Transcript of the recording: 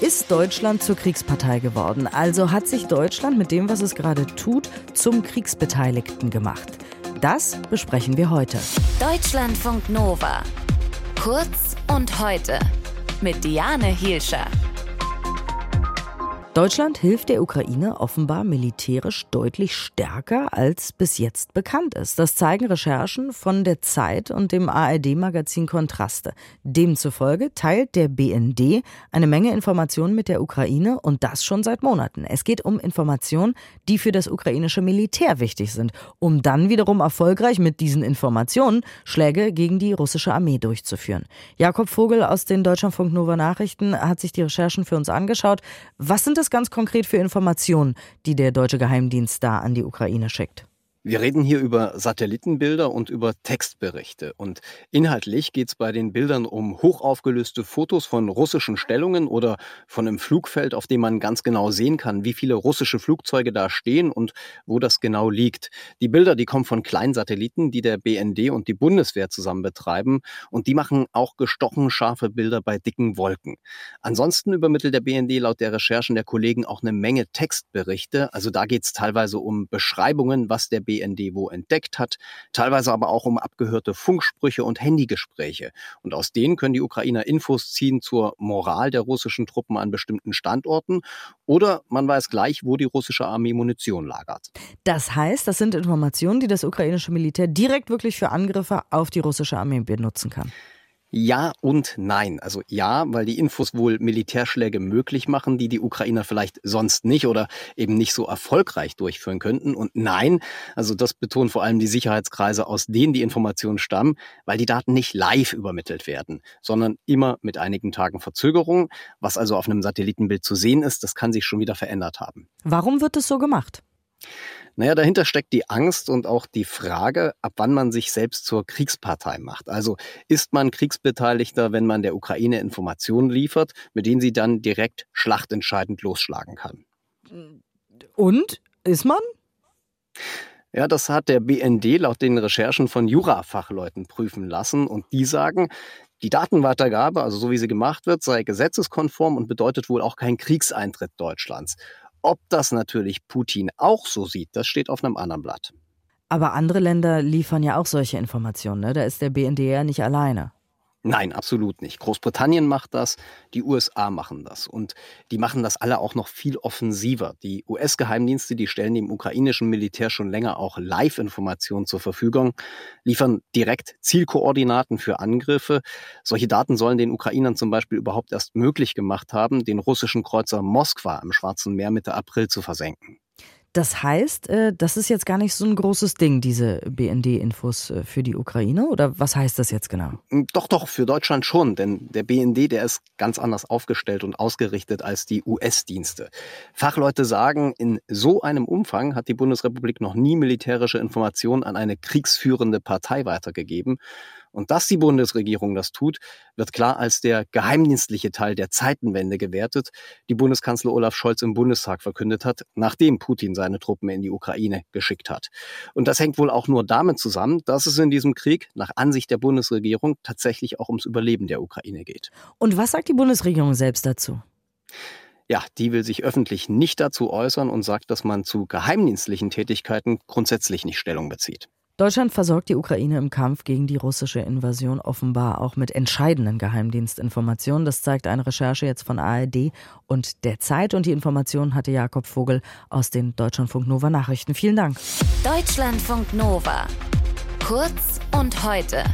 Ist Deutschland zur Kriegspartei geworden? Also hat sich Deutschland mit dem, was es gerade tut, zum Kriegsbeteiligten gemacht? Das besprechen wir heute. Deutschlandfunk Nova. Kurz und heute. Mit Diane Hielscher. Deutschland hilft der Ukraine offenbar militärisch deutlich stärker, als bis jetzt bekannt ist. Das zeigen Recherchen von der Zeit und dem ARD-Magazin Kontraste. Demzufolge teilt der BND eine Menge Informationen mit der Ukraine und das schon seit Monaten. Es geht um Informationen, die für das ukrainische Militär wichtig sind, um dann wiederum erfolgreich mit diesen Informationen Schläge gegen die russische Armee durchzuführen. Jakob Vogel aus den Deutschlandfunk Nova Nachrichten hat sich die Recherchen für uns angeschaut. Was sind das das ganz konkret für Informationen, die der deutsche Geheimdienst da an die Ukraine schickt? Wir reden hier über Satellitenbilder und über Textberichte. Und inhaltlich geht es bei den Bildern um hochaufgelöste Fotos von russischen Stellungen oder von einem Flugfeld, auf dem man ganz genau sehen kann, wie viele russische Flugzeuge da stehen und wo das genau liegt. Die Bilder, die kommen von kleinen Satelliten, die der BND und die Bundeswehr zusammen betreiben. Und die machen auch gestochen scharfe Bilder bei dicken Wolken. Ansonsten übermittelt der BND laut der Recherchen der Kollegen auch eine Menge Textberichte. Also da geht es teilweise um Beschreibungen, was der BND BND wo entdeckt hat, teilweise aber auch um abgehörte Funksprüche und Handygespräche. Und aus denen können die Ukrainer Infos ziehen zur Moral der russischen Truppen an bestimmten Standorten oder man weiß gleich, wo die russische Armee Munition lagert. Das heißt, das sind Informationen, die das ukrainische Militär direkt wirklich für Angriffe auf die russische Armee benutzen kann. Ja und nein. Also ja, weil die Infos wohl Militärschläge möglich machen, die die Ukrainer vielleicht sonst nicht oder eben nicht so erfolgreich durchführen könnten. Und nein, also das betonen vor allem die Sicherheitskreise, aus denen die Informationen stammen, weil die Daten nicht live übermittelt werden, sondern immer mit einigen Tagen Verzögerung. Was also auf einem Satellitenbild zu sehen ist, das kann sich schon wieder verändert haben. Warum wird es so gemacht? Naja, dahinter steckt die Angst und auch die Frage, ab wann man sich selbst zur Kriegspartei macht. Also ist man Kriegsbeteiligter, wenn man der Ukraine Informationen liefert, mit denen sie dann direkt schlachtentscheidend losschlagen kann. Und ist man? Ja, das hat der BND laut den Recherchen von Jurafachleuten prüfen lassen und die sagen, die Datenweitergabe, also so wie sie gemacht wird, sei gesetzeskonform und bedeutet wohl auch keinen Kriegseintritt Deutschlands. Ob das natürlich Putin auch so sieht, das steht auf einem anderen Blatt. Aber andere Länder liefern ja auch solche Informationen. Ne? Da ist der BND ja nicht alleine. Nein, absolut nicht. Großbritannien macht das, die USA machen das und die machen das alle auch noch viel offensiver. Die US-Geheimdienste, die stellen dem ukrainischen Militär schon länger auch Live-Informationen zur Verfügung, liefern direkt Zielkoordinaten für Angriffe. Solche Daten sollen den Ukrainern zum Beispiel überhaupt erst möglich gemacht haben, den russischen Kreuzer Moskwa im Schwarzen Meer Mitte April zu versenken. Das heißt, äh, das ist jetzt gar nicht so ein großes Ding, diese BND-Infos äh, für die Ukraine? Oder was heißt das jetzt genau? Hm, doch, doch, für Deutschland schon. Denn der BND, der ist ganz anders aufgestellt und ausgerichtet als die US-Dienste. Fachleute sagen, in so einem Umfang hat die Bundesrepublik noch nie militärische Informationen an eine kriegsführende Partei weitergegeben. Und dass die Bundesregierung das tut, wird klar als der geheimdienstliche Teil der Zeitenwende gewertet, die Bundeskanzler Olaf Scholz im Bundestag verkündet hat, nachdem Putin seine Truppen in die Ukraine geschickt hat. Und das hängt wohl auch nur damit zusammen, dass es in diesem Krieg nach Ansicht der Bundesregierung tatsächlich auch ums Überleben der Ukraine geht. Und was sagt die Bundesregierung selbst dazu? Ja, die will sich öffentlich nicht dazu äußern und sagt, dass man zu geheimdienstlichen Tätigkeiten grundsätzlich nicht Stellung bezieht. Deutschland versorgt die Ukraine im Kampf gegen die russische Invasion offenbar auch mit entscheidenden Geheimdienstinformationen. Das zeigt eine Recherche jetzt von ARD und der Zeit. Und die Informationen hatte Jakob Vogel aus den Deutschlandfunk Nova Nachrichten. Vielen Dank. Deutschlandfunk Nova. Kurz und heute.